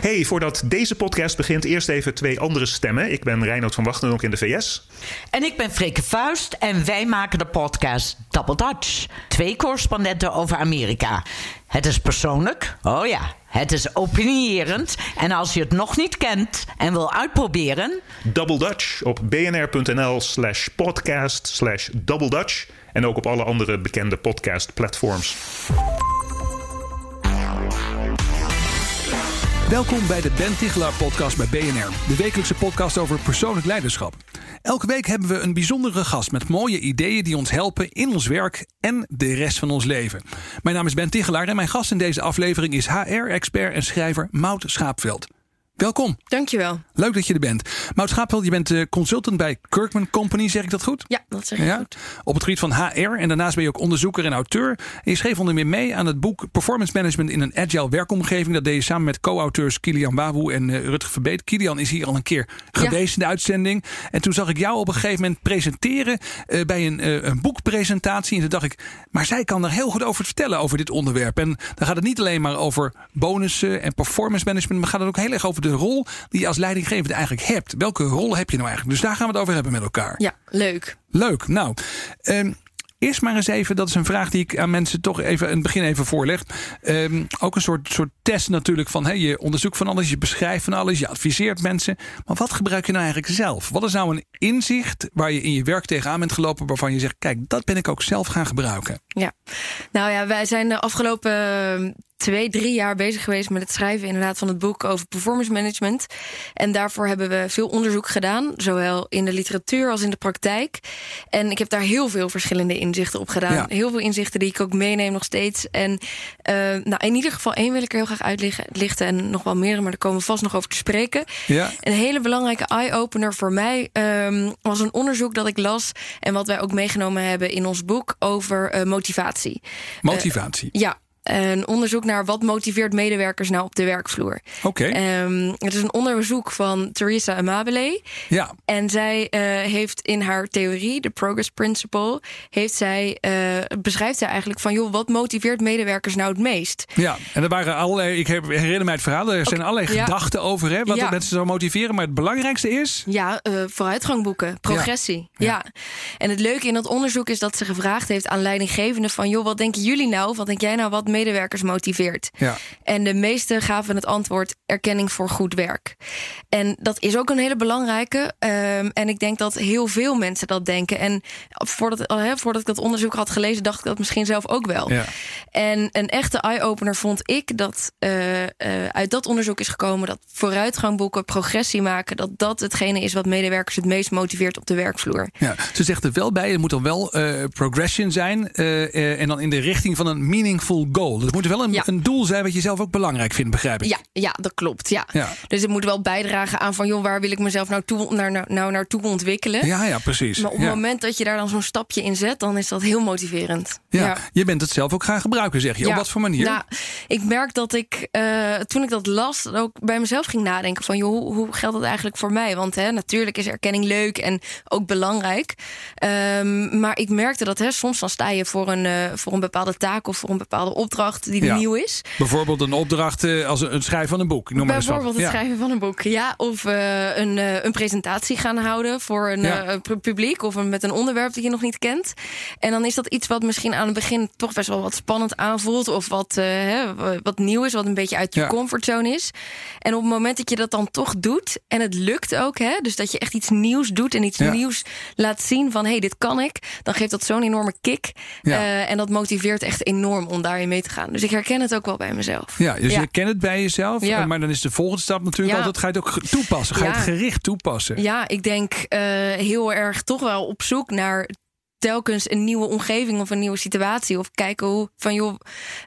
Hey, voordat deze podcast begint, eerst even twee andere stemmen. Ik ben Reinoud van Wachten, ook in de VS. En ik ben Freke Vuist en wij maken de podcast Double Dutch. Twee correspondenten over Amerika. Het is persoonlijk, oh ja, het is opinierend. En als je het nog niet kent en wil uitproberen... Double Dutch op bnr.nl slash podcast slash Double Dutch. En ook op alle andere bekende podcast platforms. Welkom bij de Ben Tichelaar podcast bij BNR, de wekelijkse podcast over persoonlijk leiderschap. Elke week hebben we een bijzondere gast met mooie ideeën die ons helpen in ons werk en de rest van ons leven. Mijn naam is Ben Tichelaar en mijn gast in deze aflevering is HR-expert en schrijver Mout Schaapveld. Welkom. Dankjewel. Leuk dat je er bent. Maud Schaapveld, je bent eh, consultant bij Kirkman Company, zeg ik dat goed? Ja, dat zeg ik ja? goed. Op het gebied van HR en daarnaast ben je ook onderzoeker en auteur. En je schreef onder meer mee aan het boek Performance Management in een Agile werkomgeving. Dat deed je samen met co-auteurs Kilian Wawoe en uh, Rutger Verbeet. Kilian is hier al een keer geweest in de uitzending. En toen zag ik jou op een gegeven moment presenteren uh, bij een, een boekpresentatie. En toen dacht ik, maar zij kan er heel goed over vertellen over dit onderwerp. En dan gaat het niet alleen maar over bonussen en performance management, maar gaat het ook heel erg over de rol die je als leidinggevende eigenlijk hebt. Welke rol heb je nou eigenlijk? Dus daar gaan we het over hebben met elkaar. Ja, leuk. Leuk. Nou, um, Eerst maar eens even, dat is een vraag die ik aan mensen toch even in het begin even voorleg. Um, ook een soort, soort test natuurlijk van hey, je onderzoekt van alles, je beschrijft van alles, je adviseert mensen. Maar wat gebruik je nou eigenlijk zelf? Wat is nou een inzicht waar je in je werk tegenaan bent gelopen waarvan je zegt, kijk, dat ben ik ook zelf gaan gebruiken? Ja, nou ja, wij zijn de afgelopen twee, drie jaar bezig geweest met het schrijven inderdaad van het boek over performance management. En daarvoor hebben we veel onderzoek gedaan, zowel in de literatuur als in de praktijk. En ik heb daar heel veel verschillende inzichten op gedaan. Heel veel inzichten die ik ook meeneem nog steeds. En uh, nou, in ieder geval één wil ik er heel graag uitlichten en nog wel meer, maar daar komen we vast nog over te spreken. Ja. Een hele belangrijke eye-opener voor mij um, was een onderzoek dat ik las en wat wij ook meegenomen hebben in ons boek over uh, motivatie. Motivatie? Uh, ja, een onderzoek naar wat motiveert medewerkers nou op de werkvloer. Oké. Okay. Um, het is een onderzoek van Theresa Amabile. Ja. En zij uh, heeft in haar theorie, de Progress Principle, heeft zij, uh, beschrijft zij eigenlijk van, joh, wat motiveert medewerkers nou het meest? Ja, en er waren allerlei, ik herinner mij het verhaal, er zijn okay. allerlei ja. gedachten over, hè, wat ja. mensen zou motiveren. Maar het belangrijkste is. Ja, uh, vooruitgang boeken, progressie. Ja. ja. En het leuke in dat onderzoek is dat ze gevraagd heeft aan leidinggevenden van, joh, wat denken jullie nou? Wat denk jij nou wat medewerkers motiveert. Ja. En de meesten gaven het antwoord erkenning voor goed werk. En dat is ook een hele belangrijke. Um, en ik denk dat heel veel mensen dat denken. En voordat, uh, voordat ik dat onderzoek had gelezen, dacht ik dat misschien zelf ook wel. Ja. En een echte eye-opener vond ik dat uh, uh, uit dat onderzoek is gekomen dat vooruitgang boeken, progressie maken, dat dat hetgene is wat medewerkers het meest motiveert op de werkvloer. Ja, ze zegt er wel bij, het moet dan wel progression zijn. en dan in de richting van een meaningful goal. Dus het moet wel een, ja. een, doel zijn wat je zelf ook belangrijk vindt, begrijp ik. Ja, ja dat klopt. Ja. ja. Dus het moet wel bijdragen aan van, joh, waar wil ik mezelf nou, toe, naar, nou, naartoe ontwikkelen? Ja, ja, precies. Maar op het moment dat je daar dan zo'n stapje in zet, dan is dat heel motiverend. Ja, ja. je bent het zelf ook gaan gebruiken, zeg je. Op wat voor manier? Nou, ik merk dat ik, uh, toen ik dat las, ook bij mezelf ging nadenken van, joh, hoe, hoe geldt dat eigenlijk voor mij? Want hè, natuurlijk is erkenning leuk en ook belangrijk. Um, maar ik merkte dat hè, soms dan sta je voor een, uh, voor een bepaalde taak of voor een bepaalde opdracht die ja. nieuw is. Bijvoorbeeld een opdracht uh, als het schrijven van een boek. Noem maar Bijvoorbeeld het ja. schrijven van een boek, ja. Of uh, een, uh, een presentatie gaan houden voor een Ja. publiek of een, met een onderwerp dat je nog niet kent. En dan is dat iets wat misschien aan het begin toch best wel wat spannend aanvoelt of wat, hè, wat nieuw is, wat een beetje uit je comfortzone is. En op het moment dat je dat dan toch doet en het lukt ook, hè, dus dat je echt iets nieuws doet en iets nieuws laat zien van hé, hey, dit kan ik, dan geeft dat zo'n enorme kick. Eh, en dat motiveert echt enorm om daarin mee te gaan. Dus ik herken het ook wel bij mezelf. Ja, dus Ja. je kent het bij jezelf. Ja. Maar dan is de volgende stap natuurlijk Ja. altijd... ga je het ook toepassen? Ga je het gericht toepassen? Ja, ik denk eh, heel erg toch wel op zoek naar telkens een nieuwe omgeving of een nieuwe situatie. Of kijken hoe van joh,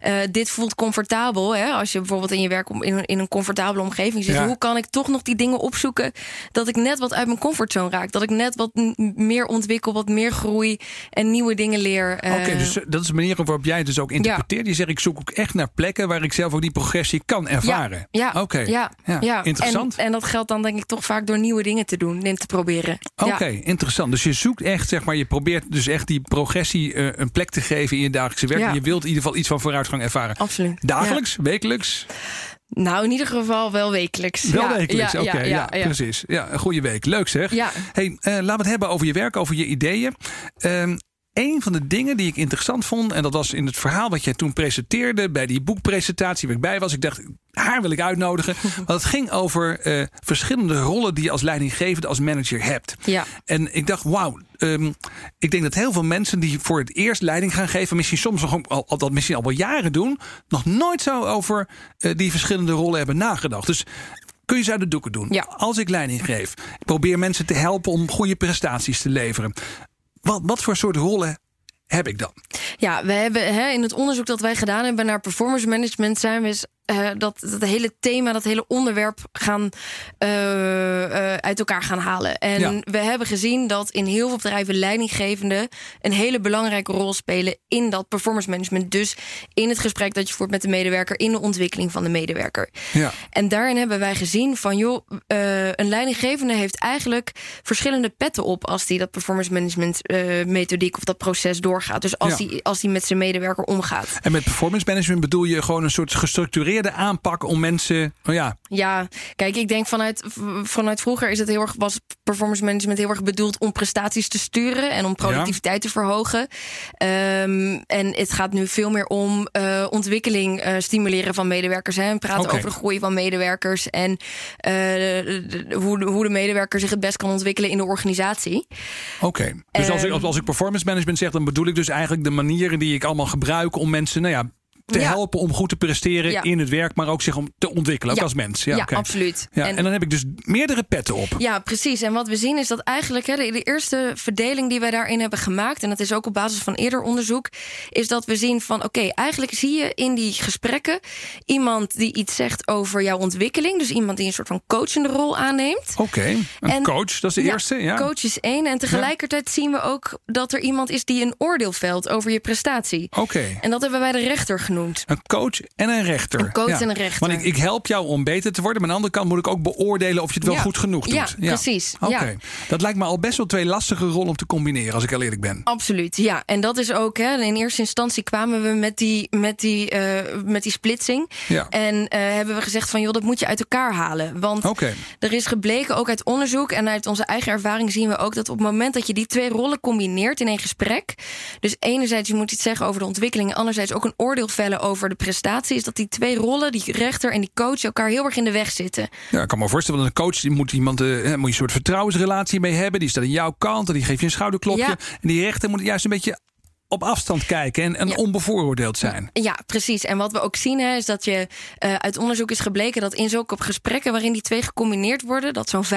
uh, dit voelt comfortabel. Hè? Als je bijvoorbeeld in je werk in, een, in een comfortabele omgeving zit. Ja. Hoe kan ik toch nog die dingen opzoeken dat ik net wat uit mijn comfortzone raak? Dat ik net wat meer ontwikkel, wat meer groei en nieuwe dingen leer. Oké, eh, dus dat is de manier waarop jij het dus ook interpreteert. Je zegt, ik zoek ook echt naar plekken waar ik zelf ook die progressie kan ervaren. Ja, Oké, ja, Ja, ja. interessant. En, en dat geldt dan denk ik toch vaak door nieuwe dingen te doen en te proberen. Oké, Ja. interessant. Dus je zoekt echt, zeg maar, je probeert dus echt die progressie eh, een plek te geven in je dagelijkse werk. Ja. En je wilt in ieder geval iets van vooruitgang ervaren. Absoluut. Dagelijks, wekelijks? Nou, in ieder geval wel wekelijks. Wel ja, wekelijks, ja, oké. ja, Ja, ja, ja. precies. Ja, een goede week. Leuk zeg. Ja. Hey, eh, laten we het hebben over je werk, over je ideeën. Ehm een van de dingen die ik interessant vond, en dat was in het verhaal wat jij toen presenteerde bij die boekpresentatie waar ik bij was. Ik dacht, haar wil ik uitnodigen. Want het ging over eh, verschillende rollen die je als leidinggevende, als manager hebt. Ja. En ik dacht, wauw, ehm, ik denk dat heel veel mensen die voor het eerst leiding gaan geven, misschien soms nog al, al dat misschien al wel jaren doen, nog nooit zo over eh, die verschillende rollen hebben nagedacht. Dus kun je ze uit de doeken doen. Ja. Als ik leiding geef, ik probeer mensen te helpen om goede prestaties te leveren. Wat, voor soort rollen heb ik dan? Ja, we hebben hè, in het onderzoek dat wij gedaan hebben naar performance management zijn we eh, dat, dat hele thema, dat hele onderwerp gaan eh, eh, uit elkaar gaan halen. En Ja. we hebben gezien dat in heel veel bedrijven leidinggevenden een hele belangrijke rol spelen in dat performance management. Dus in het gesprek dat je voert met de medewerker, in de ontwikkeling van de medewerker. Ja. En daarin hebben wij gezien van joh, eh, een leidinggevende heeft eigenlijk verschillende petten op als die dat performance management eh, methodiek of dat proces doorgaat. Dus als Ja. die als die met zijn medewerker omgaat. En met performance management bedoel je gewoon een soort gestructureerde aanpak om mensen. Oh ja, Ja, kijk, ik denk vanuit, vanuit vroeger is het heel erg, was performance management heel erg bedoeld om prestaties te sturen en om productiviteit te verhogen. Ehm, en het gaat nu veel meer om eh, ontwikkeling eh, stimuleren van medewerkers. Hè. En praten over de groei van medewerkers en eh, de- de- hoe, de, hoe de medewerker zich het best kan ontwikkelen in de organisatie. oké. Dus als ik, Ehm. als ik performance management zeg, dan bedoel ik dus eigenlijk de manieren die ik allemaal gebruik om mensen, nou ja, te Ja. helpen om goed te presteren Ja. in het werk, maar ook zich om te ontwikkelen, ook Ja. als mens. Ja, absoluut. Ja, En- en, dan heb ik dus meerdere petten op. Ja, precies. En wat we zien is dat eigenlijk hè, de, de eerste verdeling die wij daarin hebben gemaakt, en dat is ook op basis van eerder onderzoek, is dat we zien van oké, eigenlijk zie je in die gesprekken iemand die iets zegt over jouw ontwikkeling. Dus iemand die een soort van coachende rol aanneemt. Oké, een En- coach, dat is de eerste. Ja. Coach is één. En tegelijkertijd zien we ook dat er iemand is die een oordeel velt over je prestatie. Oké. En dat hebben wij de rechter genoemd. Een coach en een rechter. Een coach en een rechter. Want ik, ik help jou om beter te worden. Maar aan de andere kant moet ik ook beoordelen of je het wel Ja. goed genoeg doet. Ja, precies. Oké. Dat lijkt me al best wel twee lastige rollen om te combineren, als ik heel eerlijk ben. Absoluut, ja. En dat is ook, hè, in eerste instantie kwamen we met die, met die, eh, met die splitsing. En eh, hebben we gezegd van, joh, dat moet je uit elkaar halen. Want er is gebleken, ook uit onderzoek en uit onze eigen ervaring zien we ook dat op het moment dat je die twee rollen combineert in één gesprek. Dus enerzijds je moet iets zeggen over de ontwikkeling, anderzijds ook een oordeel over de prestatie. Is dat die twee rollen, die rechter en die coach, elkaar heel erg in de weg zitten. Ja, ik kan me voorstellen, dat een coach die moet iemand eh, moet je een soort vertrouwensrelatie mee hebben. Die staat aan jouw kant en die geeft je een schouderklopje. Ja. En die rechter moet juist een beetje op afstand kijken en, en Ja. onbevooroordeeld zijn. Ja, precies. En wat we ook zien hè, is dat je eh, uit onderzoek is gebleken dat in zulke gesprekken waarin die twee gecombineerd worden, dat zo'n 85%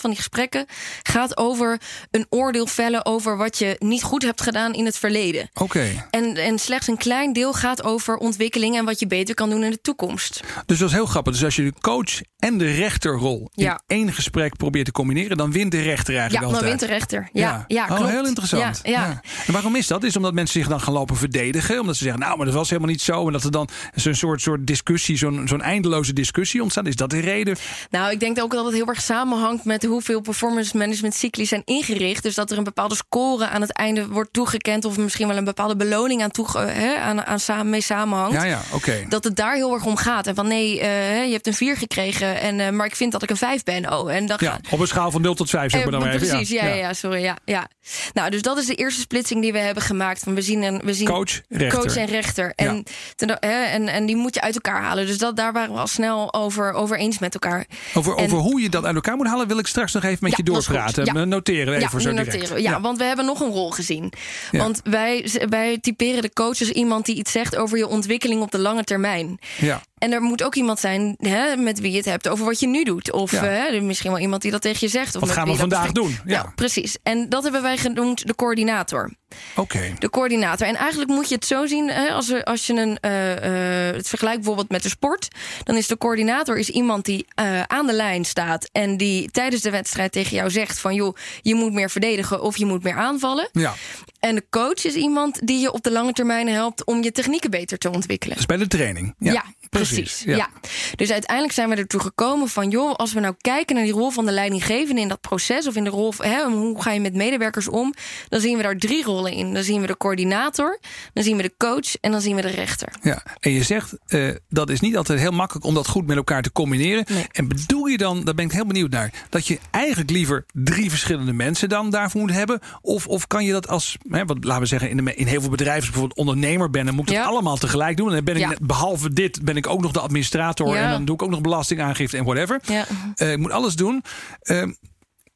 van die gesprekken gaat over een oordeel vellen over wat je niet goed hebt gedaan in het verleden. Oké. En, en slechts een klein deel gaat over ontwikkeling en wat je beter kan doen in de toekomst. Dus dat is heel grappig. Dus als je de coach en de rechterrol Ja. in één gesprek probeert te combineren, dan wint de rechter Ja, eigenlijk dan altijd. wint de rechter. Ja, ja. oh, klopt. heel interessant. Ja, ja. En waarom is dat? Is omdat mensen zich dan gaan lopen verdedigen. Omdat ze zeggen, nou, maar dat was helemaal niet zo. En dat er dan zo'n soort, soort discussie, zo'n zo'n eindeloze discussie ontstaat. Is dat de reden? Nou, ik denk ook dat het heel erg samenhangt met hoeveel performance management cycli zijn ingericht. Dus dat er een bepaalde score aan het einde wordt toegekend. Of misschien wel een bepaalde beloning aan, toege, hè, aan, aan samen, mee samenhangt. Ja, ja, oké. Dat het daar heel erg om gaat. En van nee, eh, je hebt een 4 gekregen. En, eh, maar ik vind dat ik een 5 ben. Oh, en dan Ja, gaat. op een schaal van 0 tot 5, zeg maar dan Eh, even. precies, ja, ja. ja, sorry. Ja, ja. Nou, dus dat is de eerste splitsing die we hebben gemaakt. Van we zien, een, we zien Coach, rechter. coach en rechter. En, Ja. ten- hè, en, en die moet je uit elkaar halen. Dus dat, daar waren we al snel over, over eens met elkaar. Over, En- over hoe je dat uit elkaar moet halen, wil ik straks nog even met Ja, je doorpraten. Ja. Noteren even zo direct. noteren. Ja, want we hebben nog een rol gezien. Want wij, wij typeren de coach als iemand die iets zegt over je ontwikkeling op de lange termijn. ja. En er moet ook iemand zijn hè, met wie je het hebt over wat je nu doet. Of Ja. hè, misschien wel iemand die dat tegen je zegt. Of Wat gaan we vandaag doen? Ja. Precies. En dat hebben wij genoemd de coördinator. Oké. De coördinator. En eigenlijk moet je het zo zien, hè, als, als je een, eh, eh, het vergelijkt bijvoorbeeld met de sport, dan is de coördinator is iemand die eh, aan de lijn staat en die tijdens de wedstrijd tegen jou zegt van joh, je moet meer verdedigen of je moet meer aanvallen. Ja, En de coach is iemand die je op de lange termijn helpt om je technieken beter te ontwikkelen. is bij de training. Ja, precies. Ja. Dus uiteindelijk zijn we ertoe gekomen van... joh, als we nou kijken naar die rol van de leidinggevende in dat proces... of in de rol van hè, hoe ga je met medewerkers om... dan zien we daar drie rollen in. Dan zien we de coördinator, dan zien we de coach... en dan zien we de rechter. Ja, en je zegt eh, dat is niet altijd heel makkelijk om dat goed met elkaar te combineren. Nee. En bedoel je dan, daar ben ik heel benieuwd naar, dat je eigenlijk liever drie verschillende mensen dan daarvoor moet hebben? Of, of kan je dat als, hè, wat, laten we zeggen, in, de, in heel veel bedrijven, bijvoorbeeld ondernemer ben, dan moet ik Ja. het allemaal tegelijk doen. En dan ben ik Ja. behalve dit, ben ik ook nog de administrator Ja. en dan doe ik ook nog belastingaangifte en whatever. Ja. Eh, ik moet alles doen. Eh,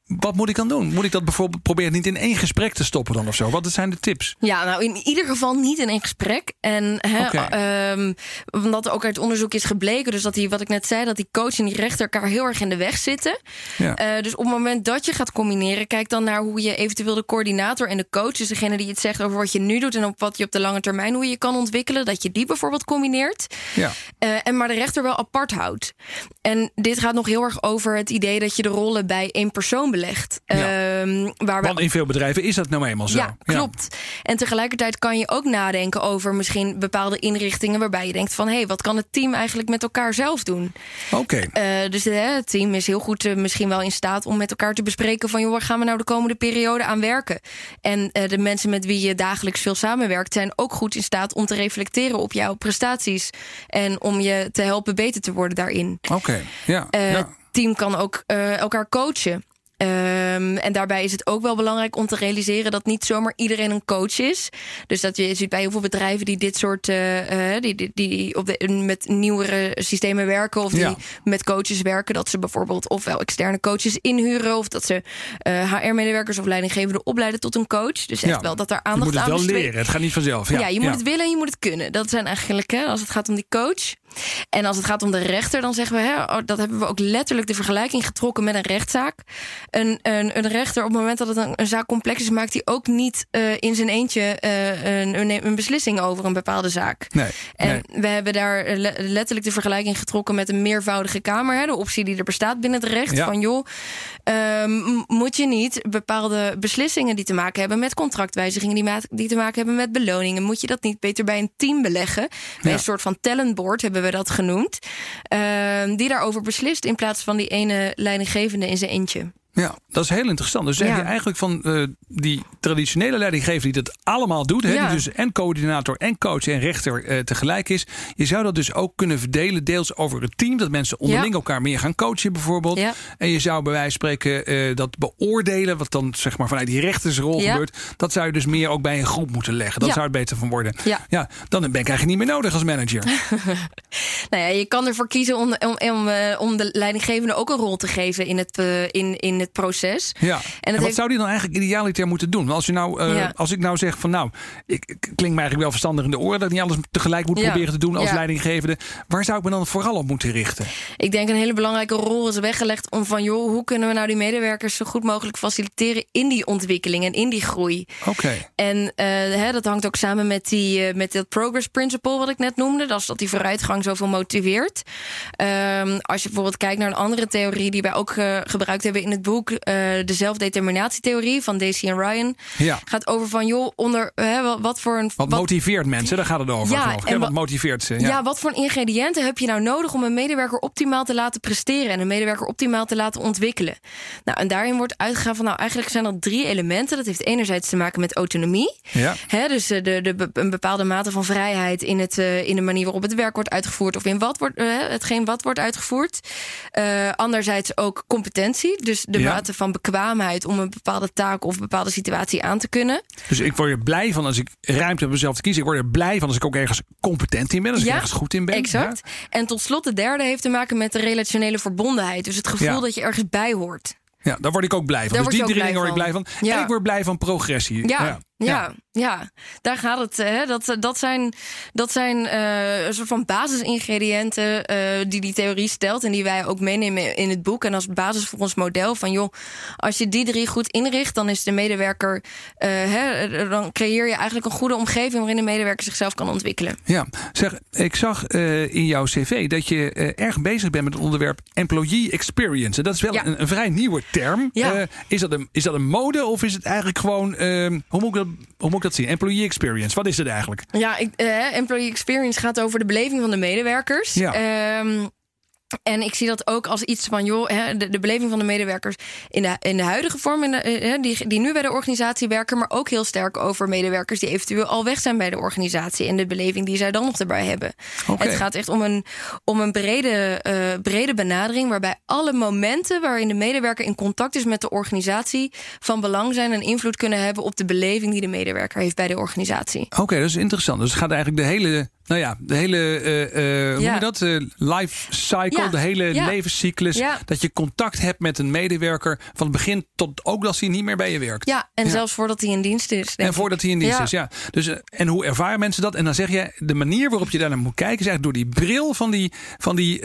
wat moet ik dan doen? Moet ik dat bijvoorbeeld proberen niet in één gesprek te stoppen dan of zo? Wat zijn de tips? Ja, nou in ieder geval niet in één gesprek. En hè, ehm, omdat ook uit onderzoek is gebleken, dus dat die, wat ik net zei, dat die coach en die rechter elkaar heel erg in de weg zitten. Ja. Eh, dus op het moment dat je gaat combineren, kijk dan naar hoe je eventueel de coördinator en de coach, dus degene die het zegt over wat je nu doet en op wat je op de lange termijn hoe je kan ontwikkelen, dat je die bijvoorbeeld combineert. ja. Eh, en maar de rechter wel apart houdt. En dit gaat nog heel erg over het idee dat je de rollen bij één persoon belegt. Ja. Ehm, waar we in veel bedrijven is dat nou eenmaal zo. ja, klopt. En tegelijkertijd kan je ook nadenken over misschien bepaalde inrichtingen waarbij je denkt van hé, hey, wat kan het team eigenlijk met elkaar zelf doen? Oké. Eh, dus eh, het team is heel goed eh, misschien wel in staat om met elkaar te bespreken van joh, waar gaan we nou de komende periode aan werken? En eh, de mensen met wie je dagelijks veel samenwerkt zijn ook goed in staat om te reflecteren op jouw prestaties en om je te helpen beter te worden daarin. Oké. Ja. Eh, ja. Het team kan ook elkaar coachen. Ehm, en daarbij is het ook wel belangrijk om te realiseren dat niet zomaar iedereen een coach is. Dus dat je ziet bij heel veel bedrijven die dit soort uh, die, die, die op de, met nieuwere systemen werken of die Ja. met coaches werken, dat ze bijvoorbeeld ofwel externe coaches inhuren of dat ze HR-medewerkers of leidinggevenden opleiden tot een coach. Dus echt Ja. wel dat daar Je aandacht moet het aan wel leren. Het gaat niet vanzelf. Ja, ja, je moet het willen en je moet het kunnen. Dat zijn eigenlijk, hè, als het gaat om die coach. En als het gaat om de rechter, dan zeggen we, hè, oh, dat hebben we ook letterlijk de vergelijking getrokken met een rechtszaak. Een, een, een rechter, op het moment dat het een, een zaak complex is, maakt hij ook niet eh, in zijn eentje eh, een, een, een beslissing over een bepaalde zaak. Nee, En nee. we hebben daar eh, le- letterlijk de vergelijking getrokken met een meervoudige kamer. Hè, de optie die er bestaat binnen het recht. Ja. Van joh, ehm, moet je niet bepaalde beslissingen die te maken hebben met contractwijzigingen, die, te maken hebben met beloningen, moet je dat niet beter bij een team beleggen? Bij Ja. een soort van talentboard hebben we dat genoemd. ehm, die daarover beslist in plaats van die ene leidinggevende in zijn eentje. Ja, dat is heel interessant. Dus zeg je eigenlijk van eh, die traditionele leidinggever die dat allemaal doet, hè, die dus en coördinator en coach en rechter eh, tegelijk is, je zou dat dus ook kunnen verdelen, deels over het team, dat mensen onderling Ja. elkaar meer gaan coachen bijvoorbeeld. En je zou bij wijze van spreken eh, dat beoordelen, wat dan zeg maar vanuit die rechtersrol gebeurt, dat zou je dus meer ook bij een groep moeten leggen. Dat zou het beter van worden. Ja. dan ben ik eigenlijk niet meer nodig als manager. Nou ja, je kan ervoor kiezen om, om, om, om de leidinggevende ook een rol te geven in het, in, in het proces. Ja. En, wat heeft- zou die dan eigenlijk idealiter moeten doen? Als, je nou, eh, Ja. als ik nou zeg van nou, ik, ik klink me eigenlijk wel verstandig in de oren dat ik niet alles tegelijk moet Ja. proberen te doen als Ja. leidinggevende. Waar zou ik me dan vooral op moeten richten? Ik denk een hele belangrijke rol is weggelegd om van joh, hoe kunnen we nou die medewerkers zo goed mogelijk faciliteren in die ontwikkeling en in die groei. Oké. En eh, hè, dat hangt ook samen met, die, eh, met dat progress principle wat ik net noemde. Dat is dat die vooruitgang zoveel motiveert. Ehm, als je bijvoorbeeld kijkt naar een andere theorie die wij ook gebruikt hebben in het boek, eh, de zelfdeterminatietheorie van Daisy en Ryan, Ja. gaat over van joh, onder hè, wat, voor een Wat, wat- motiveert mensen? Daar gaat het over. Ja, en wat motiveert ze? Ja. Ja. wat voor ingrediënten heb je nou nodig om een medewerker optimaal te laten presteren en een medewerker optimaal te laten ontwikkelen? Nou, en daarin wordt uitgegaan van, nou, eigenlijk zijn dat drie elementen. Dat heeft enerzijds te maken met autonomie. Ja. Hè, dus eh, de, de, een bepaalde mate van vrijheid in, het, eh, in de manier waarop het werk wordt uitgevoerd of in wat wordt, eh, hetgeen wat wordt uitgevoerd. Eh, anderzijds ook competentie, dus de Ja. mate van bekwaamheid om een bepaalde taak of bepaalde situatie aan te kunnen. Dus ik word er blij van als ik ruimte heb om mezelf te kiezen. Ik word er blij van als ik ook ergens competent in ben. Als ik ergens goed in ben. Exact. En tot slot, de derde heeft te maken met de relationele verbondenheid. Dus het gevoel Ja. dat je ergens bij hoort. Ja, daar word ik ook blij van. Daar dus die drie dingen word ik blij van. Ja. En ik word blij van progressie. Ja, Ja, ja, daar gaat het. Hè. Dat, dat zijn, dat zijn uh, een soort van basisingrediënten uh, die die theorie stelt en die wij ook meenemen in het boek. En als basis voor ons model van joh, als je die drie goed inricht, dan is de medewerker, uh, hè, dan creëer je eigenlijk een goede omgeving waarin de medewerker zichzelf kan ontwikkelen. Ja, zeg, ik zag in jouw cv dat je erg bezig bent met het onderwerp employee experience. En dat is wel ja. een, een, vrij nieuwe term. Ja. is, dat een, is dat een mode of is het eigenlijk gewoon, hoe moet ik dat hoe moet ik dat zien? Employee experience, wat is het eigenlijk? Ja, ik, uh, employee experience gaat over de beleving van de medewerkers. Ja. Um, en ik zie dat ook als iets van, joh, hè, de, de, beleving van de medewerkers in de, in de huidige vorm, in de, hè, die, die nu bij de organisatie werken, maar ook heel sterk over medewerkers die eventueel al weg zijn bij de organisatie en de beleving die zij dan nog erbij hebben. Okay. Het gaat echt om een, om een brede, uh, brede benadering, waarbij alle momenten waarin de medewerker in contact is met de organisatie van belang zijn en invloed kunnen hebben op de beleving die de medewerker heeft bij de organisatie. Oké, okay, dat is interessant. Dus het gaat eigenlijk de hele nou ja, de hele uh, uh, hoe ja. dat? Uh, life cycle, Ja. de hele Ja. levenscyclus. Dat je contact hebt met een medewerker van het begin tot ook als hij niet meer bij je werkt. Ja, en zelfs voordat hij in dienst is. En voordat hij in dienst is, ja. Dus, eh, en hoe ervaren mensen dat? En dan zeg je, de manier waarop je daar naar moet kijken... is eigenlijk door die bril van die, van die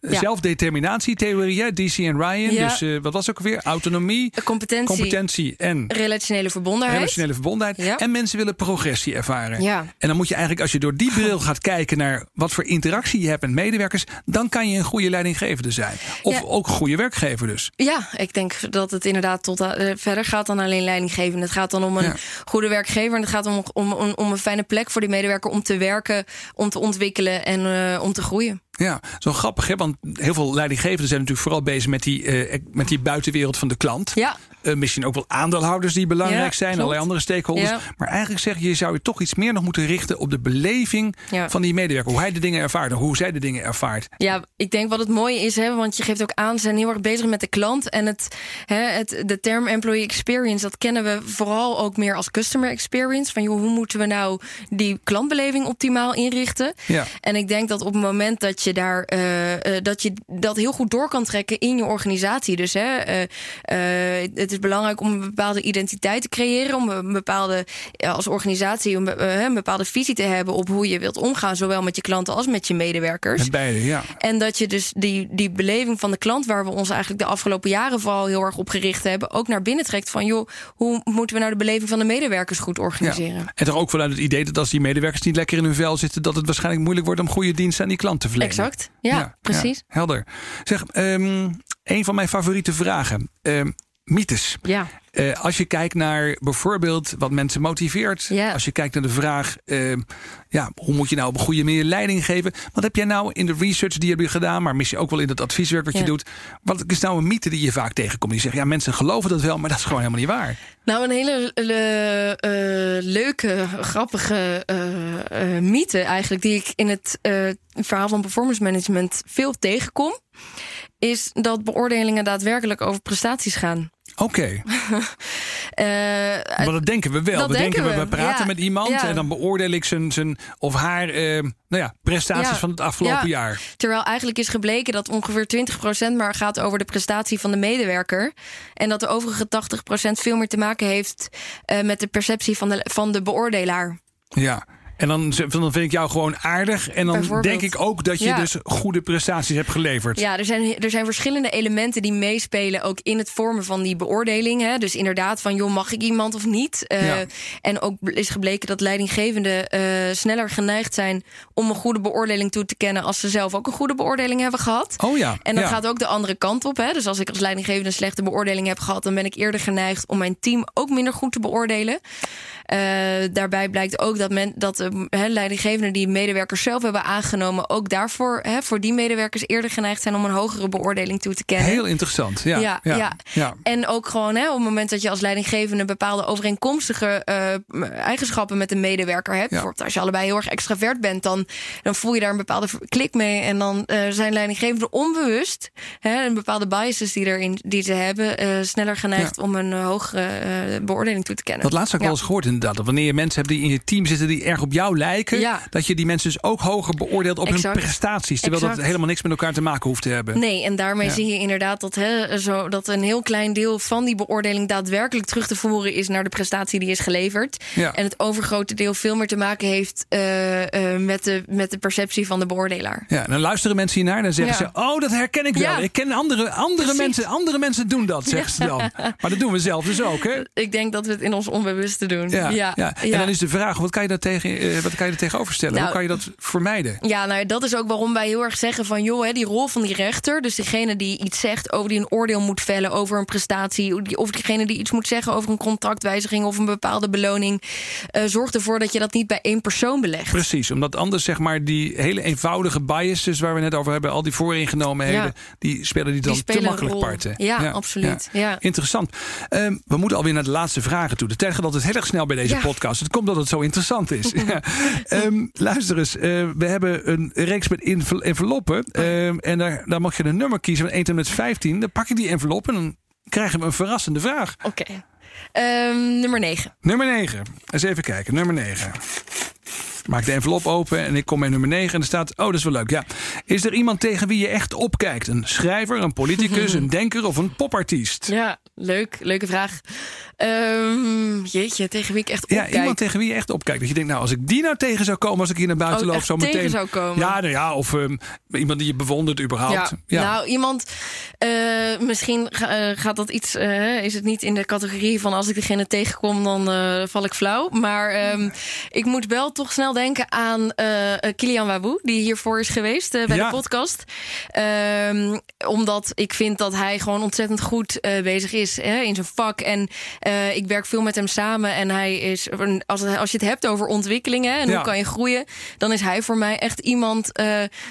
zelfdeterminatietheorie, hè, DC en Ryan. Dus wat was ook alweer? Autonomie. Competentie, competentie en relationele verbondenheid. relationele verbondenheid. En mensen willen progressie ervaren. Ja. En dan moet je eigenlijk, als je door die bril gaat kijken naar wat voor interactie je hebt met medewerkers, dan kan je een goede leidinggevende zijn. Of Ja. ook een goede werkgever dus. Ja, ik denk dat het inderdaad tot eh, verder gaat dan alleen leidinggeven. Het gaat dan om een Ja. goede werkgever. En het gaat om, om, om, om een fijne plek voor die medewerker om te werken, om te ontwikkelen en eh, om te groeien. Ja, zo grappig hè, want heel veel leidinggevenden zijn natuurlijk vooral bezig met die, eh, met die buitenwereld van de klant. Ja, Eh, misschien ook wel aandeelhouders die belangrijk Ja, zijn, klopt. allerlei andere stakeholders. Ja. Maar eigenlijk zeg je, je zou je toch iets meer nog moeten richten op de beleving Ja. van die medewerker. Hoe hij de dingen ervaart en hoe zij de dingen ervaart. Ja, ik denk wat het mooie is, hè, want je geeft ook aan, ze zijn heel erg bezig met de klant. En het, hè, het, de term employee experience, dat kennen we vooral ook meer als customer experience. Van joh, hoe moeten we nou die klantbeleving optimaal inrichten? Ja. En ik denk dat op het moment dat je daar eh, eh, dat je dat heel goed door kan trekken in je organisatie. Dus hè, eh, het is belangrijk om een bepaalde identiteit te creëren, om een bepaalde als organisatie om, eh, een bepaalde visie te hebben op hoe je wilt omgaan, zowel met je klanten als met je medewerkers. Met beide, ja. En dat je dus die, die beleving van de klant, waar we ons eigenlijk de afgelopen jaren vooral heel erg op gericht hebben, ook naar binnen trekt van joh, hoe moeten we nou de beleving van de medewerkers goed organiseren? Ja. En toch ook vanuit het idee dat als die medewerkers niet lekker in hun vel zitten, dat het waarschijnlijk moeilijk wordt om goede diensten aan die klant te verlenen. Exact. Ja, precies. ja, helder. Zeg, ehm, een van mijn favoriete vragen. Ehm, mythes. Ja. Eh, als je kijkt naar bijvoorbeeld wat mensen motiveert. Ja. Als je kijkt naar de vraag, ehm, ja, hoe moet je nou op een goede manier leiding geven? Wat heb jij nou in de research die je hebt gedaan, maar misschien ook wel in het advieswerk wat je doet? Wat is nou een mythe die je vaak tegenkomt? Die zegt, ja, mensen geloven dat wel, maar dat is gewoon helemaal niet waar. Nou, een hele le- eh, leuke, grappige eh, eh, mythe eigenlijk, die ik in het eh, verhaal van performance management veel tegenkom, is dat beoordelingen daadwerkelijk over prestaties gaan. Oké, Eh, maar dat denken we wel. dat we denken we, we praten ja. met iemand Ja. en dan beoordeel ik zijn, zijn of haar ehm, nou ja, prestaties Ja. van het afgelopen Ja. jaar. Terwijl eigenlijk is gebleken dat ongeveer 20% maar gaat over de prestatie van de medewerker. En dat de overige 80% veel meer te maken heeft eh, met de perceptie van de, van de beoordelaar. Ja. En dan, dan vind ik jou gewoon aardig. En dan denk ik ook dat je Ja. dus goede prestaties hebt geleverd. Ja, er zijn, er zijn verschillende elementen die meespelen ook in het vormen van die beoordeling. Hè. Dus inderdaad van, joh, mag ik iemand of niet? Eh, Ja. En ook is gebleken dat leidinggevenden eh, sneller geneigd zijn om een goede beoordeling toe te kennen als ze zelf ook een goede beoordeling hebben gehad. Oh ja. En dat ja. gaat ook de andere kant op. Hè? Dus als ik als leidinggevende een slechte beoordeling heb gehad, dan ben ik eerder geneigd om mijn team ook minder goed te beoordelen. Eh, daarbij blijkt ook dat, men, dat de hè, leidinggevenden die medewerkers zelf hebben aangenomen, ook daarvoor hè, voor die medewerkers eerder geneigd zijn om een hogere beoordeling toe te kennen. Heel interessant. Ja, Ja, ja, ja. ja. En ook gewoon hè, op het moment dat je als leidinggevende bepaalde overeenkomstige eh, eigenschappen met een medewerker hebt. Ja. Bijvoorbeeld als je allebei heel erg extravert bent, dan, dan voel je daar een bepaalde klik mee. En dan uh, zijn leidinggevenden onbewust, hè, een bepaalde biases die, erin, die ze hebben, uh, sneller geneigd om een hogere beoordeling toe te kennen. Dat laatste heb ik wel eens gehoord. Dat wanneer je mensen hebt die in je team zitten die erg op jou lijken, dat je die mensen dus ook hoger beoordeelt op hun prestaties. Terwijl dat helemaal niks met elkaar te maken hoeft te hebben. Nee, en daarmee zie je inderdaad dat, hè, zo, dat een heel klein deel van die beoordeling daadwerkelijk terug te voeren is naar de prestatie die is geleverd. En het overgrote deel veel meer te maken heeft uh, uh, met, de, met de perceptie van de beoordelaar. Ja, dan luisteren mensen hiernaar en dan zeggen ze: Oh, dat herken ik wel. Ik ken andere, andere mensen. Andere mensen doen dat, zeggen ze dan. Maar dat doen we zelf dus ook, hè? Ik denk dat we het in ons onbewuste doen. Ja, ja. En dan is de vraag: wat kan je daar tegen, uh, wat kan je er tegenover stellen? Nou, Hoe kan je dat vermijden? Ja, nou, dat is ook waarom wij heel erg zeggen van joh, hè, die rol van die rechter, dus degene die iets zegt over die een oordeel moet vellen over een prestatie, of diegene die iets moet zeggen over een contractwijziging of een bepaalde beloning, uh, zorg ervoor dat je dat niet bij één persoon belegt. Precies, omdat anders zeg maar die hele eenvoudige biases waar we net over hebben, al die vooringenomenheden, ja. die spelen die dan die te makkelijk parten. Ja, absoluut. Ja. Interessant. Um, we moeten alweer naar de laatste vragen toe. De tijd gaat altijd heel erg snel bij deze podcast. Het komt dat het zo interessant is. um, luister eens, uh, we hebben een reeks met enveloppen. Um, en daar, daar mag je een nummer kiezen van 1 tot met 15. Dan pak je die envelop en dan krijgen we een verrassende vraag. Oké. Okay. Um, nummer 9. Nummer 9. Eens even kijken. Nummer 9. Maak de envelop open en ik kom bij nummer 9 en er staat: Oh, dat is wel leuk. Ja. Is er iemand tegen wie je echt opkijkt? Een schrijver, een politicus, een denker of een popartiest? Ja, leuk. Leuke vraag. Um, jeetje, tegen wie ik echt opkijk. Ja, iemand tegen wie je echt opkijkt. Dat je denkt, nou, als ik die nou tegen zou komen als ik hier naar buiten oh, loop, zo meteen. Tegen zou komen. Ja, nou ja, of um, iemand die je bewondert überhaupt. Ja. Nou, iemand. Uh, misschien uh, gaat dat iets. Uh, is het niet in de categorie van als ik degene tegenkom, dan val ik flauw. Maar um, ik moet wel toch snel denken aan Kilian Waboe, die hiervoor is geweest bij ja. de podcast. omdat ik vind dat hij gewoon ontzettend goed bezig is hè, in zijn vak. En ik werk veel met hem samen en hij is, als, het, als je het hebt over ontwikkelingen en hoe kan je groeien, dan is hij voor mij echt iemand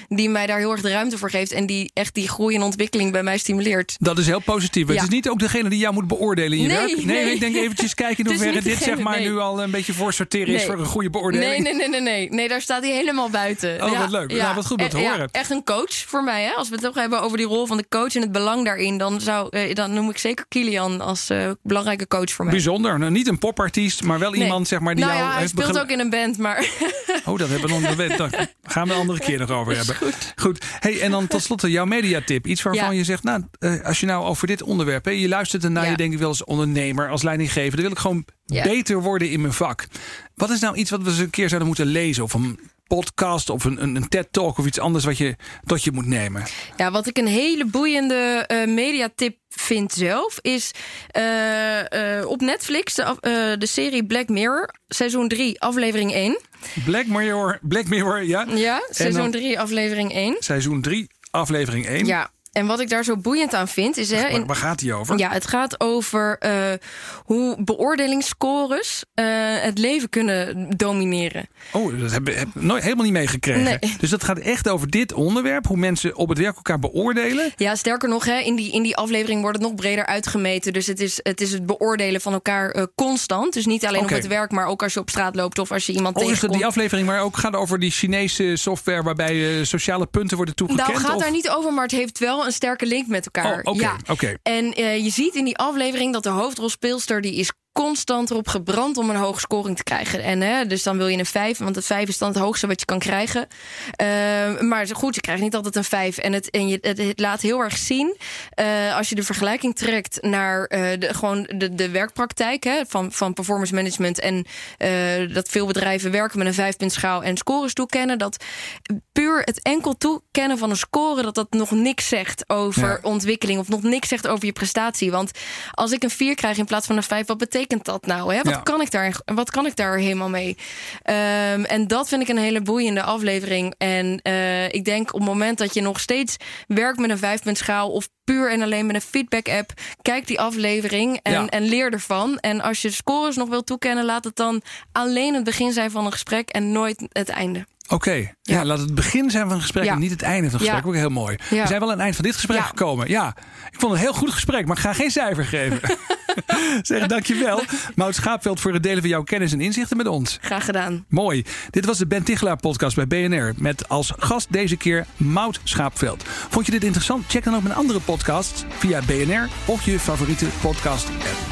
die mij daar heel erg de ruimte voor geeft en die echt die groei en ontwikkeling bij mij stimuleert. Dat is heel positief. Ja. Het is niet ook degene die jou moet beoordelen in je nee, werk. Nee, nee, ik denk eventjes kijken in hoeverre dit zeg maar nu al een beetje voor sorteren is voor een goede beoordeling. Nee, nee, nee, nee, nee. Nee, daar staat hij helemaal buiten. Oh, wat leuk. Ja, nou, wat goed om te horen. echt een coach voor mij. Hè? Als we het toch hebben over die rol van de coach en het belang daarin, dan, zou, eh, dan noem ik zeker Kilian als uh, belangrijke coach voor mij. Bijzonder. Nou, niet een popartiest, maar wel iemand zeg maar die nou jou ja, hij speelt ook in een band, maar. Oh, dat hebben we nog. Daar gaan we een andere keer nog over hebben. Goed. goed. Hey, en dan tot slot jouw mediatip. Iets waarvan je zegt, nou, als je nou over dit onderwerp, hè, je luistert ernaar, ja. je denkt wel als ondernemer, als leidinggever, dan wil ik gewoon beter worden in mijn vak. Wat is nou iets wat we eens een keer zouden moeten lezen of een podcast of een, een, een TED-talk of iets anders wat je tot je moet nemen? Ja, wat ik een hele boeiende uh, mediatip vind zelf is uh, uh, op Netflix de, de serie Black Mirror, seizoen 3, aflevering 1. Black Mirror, Black Mirror, ja. Ja, seizoen 3, aflevering 1. Seizoen 3, aflevering 1. Ja, en wat ik daar zo boeiend aan vind is. Hè, in, waar, gaat die over? Ja, het gaat over uh, hoe beoordelingsscores uh, het leven kunnen domineren. Oh, dat heb ik nooit helemaal niet meegekregen. Nee. Dus dat gaat echt over dit onderwerp, hoe mensen op het werk elkaar beoordelen. Ja, sterker nog, hè, in, die, in die aflevering wordt het nog breder uitgemeten. Dus het is het, is het beoordelen van elkaar uh, constant. Dus niet alleen okay. op het werk, maar ook als je op straat loopt of als je iemand oh, tegenkomt. Is die aflevering maar ook gaat over die Chinese software waarbij sociale punten worden toegekend? Nou, gaat of? daar niet over, maar het heeft wel een sterke link met elkaar. Oh, okay, ja. Okay. En uh, je ziet in die aflevering dat de hoofdrolspeelster die is constant erop gebrand om een hoge scoring te krijgen. En hè, dus dan wil je een 5, want het 5 is dan het hoogste wat je kan krijgen. Uh, maar goed, je krijgt niet altijd een 5. En het, en je, het, het laat heel erg zien, uh, als je de vergelijking trekt naar uh, de, gewoon de, de werkpraktijk hè, van, van performance management. En dat veel bedrijven werken met een vijfpuntschaal en scores toekennen. Dat puur het enkel toekennen van een score, dat dat nog niks zegt over ja. ontwikkeling of nog niks zegt over je prestatie. Want als ik een 4 krijg in plaats van een 5, wat betekent betekent dat nou? Hè? Wat, ja. kan ik daar, wat kan ik daar helemaal mee? Um, en dat vind ik een hele boeiende aflevering. En uh, ik denk op het moment dat je nog steeds werkt met een vijfpuntschaal of puur en alleen met een feedback-app, kijk die aflevering en, ja. en leer ervan. En als je scores nog wil toekennen, laat het dan alleen het begin zijn van een gesprek en nooit het einde. Oké, ja. Ja. laat het begin zijn van een gesprek Ja. en niet het einde van een gesprek. Ja. Ook heel mooi. We zijn wel aan het eind van dit gesprek gekomen. Ja, ik vond het een heel goed gesprek, maar ik ga geen cijfer geven. zeg, dankjewel. Maud Schaapveld voor het delen van jouw kennis en inzichten met ons. Graag gedaan. Mooi. Dit was de Ben Tichelaar podcast bij BNR. Met als gast deze keer Maud Schaapveld. Vond je dit interessant? Check dan ook mijn andere podcasts via BNR of je favoriete podcast app.